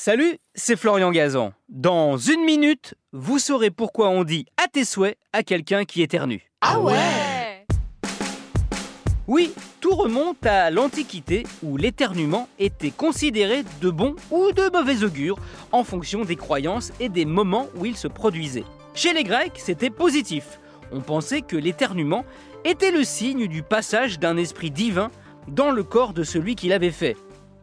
Salut, c'est Florian Gazan. Dans une minute, vous saurez pourquoi on dit à tes souhaits à quelqu'un qui éternue. Ah ouais Oui, tout remonte à l'Antiquité où l'éternuement était considéré de bon ou de mauvais augure en fonction des croyances et des moments où il se produisait. Chez les Grecs, c'était positif. On pensait que l'éternuement était le signe du passage d'un esprit divin dans le corps de celui qui l'avait fait.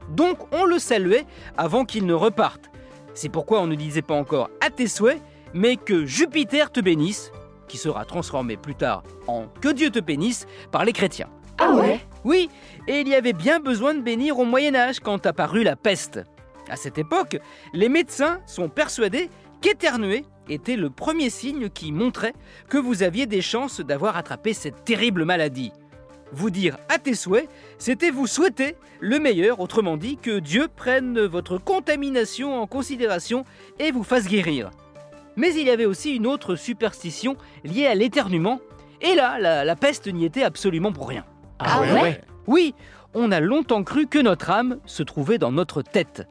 Donc on le saluait avant qu'il ne reparte. C'est pourquoi on ne disait pas encore à tes souhaits, mais que Jupiter te bénisse, qui sera transformé plus tard en que Dieu te bénisse par les chrétiens. Ah ouais? Oui, et il y avait bien besoin de bénir au Moyen Âge quand apparut la peste. À cette époque, les médecins sont persuadés qu'éternuer était le premier signe qui montrait que vous aviez des chances d'avoir attrapé cette terrible maladie. Vous dire à tes souhaits, c'était vous souhaiter le meilleur, autrement dit que Dieu prenne votre contamination en considération et vous fasse guérir. Mais il y avait aussi une autre superstition liée à l'éternuement, et là, la, la peste n'y était absolument pour rien. Ah ouais Oui, on a longtemps cru que notre âme se trouvait dans notre tête.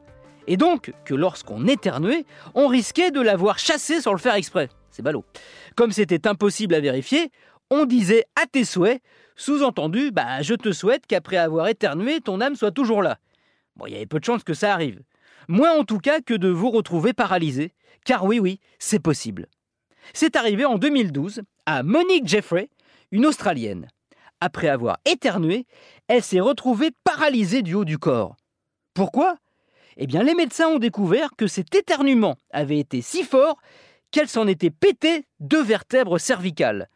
Et donc que lorsqu'on éternuait, on risquait de l'avoir chassée sans le faire exprès. C'est ballot. Comme c'était impossible à vérifier, on disait à tes souhaits, sous-entendu, bah je te souhaite qu'après avoir éternué, ton âme soit toujours là. Bon, il y avait peu de chances que ça arrive. Moins en tout cas que de vous retrouver paralysé, car oui, oui, c'est possible. C'est arrivé en 2012 à Monique Jeffrey, une Australienne. Après avoir éternué, elle s'est retrouvée paralysée du haut du corps. Pourquoi? Eh bien, les médecins ont découvert que cet éternuement avait été si fort qu'elle s'en était pété deux vertèbres cervicales,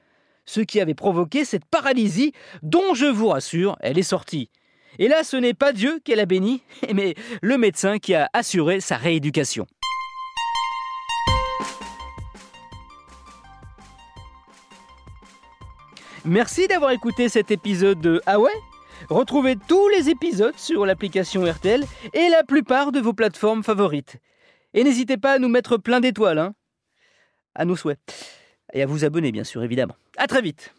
ce qui avait provoqué cette paralysie dont, je vous rassure, elle est sortie. Et là, ce n'est pas Dieu qu'elle a béni, mais le médecin qui a assuré sa rééducation. Merci d'avoir écouté cet épisode de Ah Retrouvez tous les épisodes sur l'application RTL et la plupart de vos plateformes favorites. Et n'hésitez pas à nous mettre plein d'étoiles, hein À nos souhaits. Et à vous abonner, bien sûr, évidemment. À très vite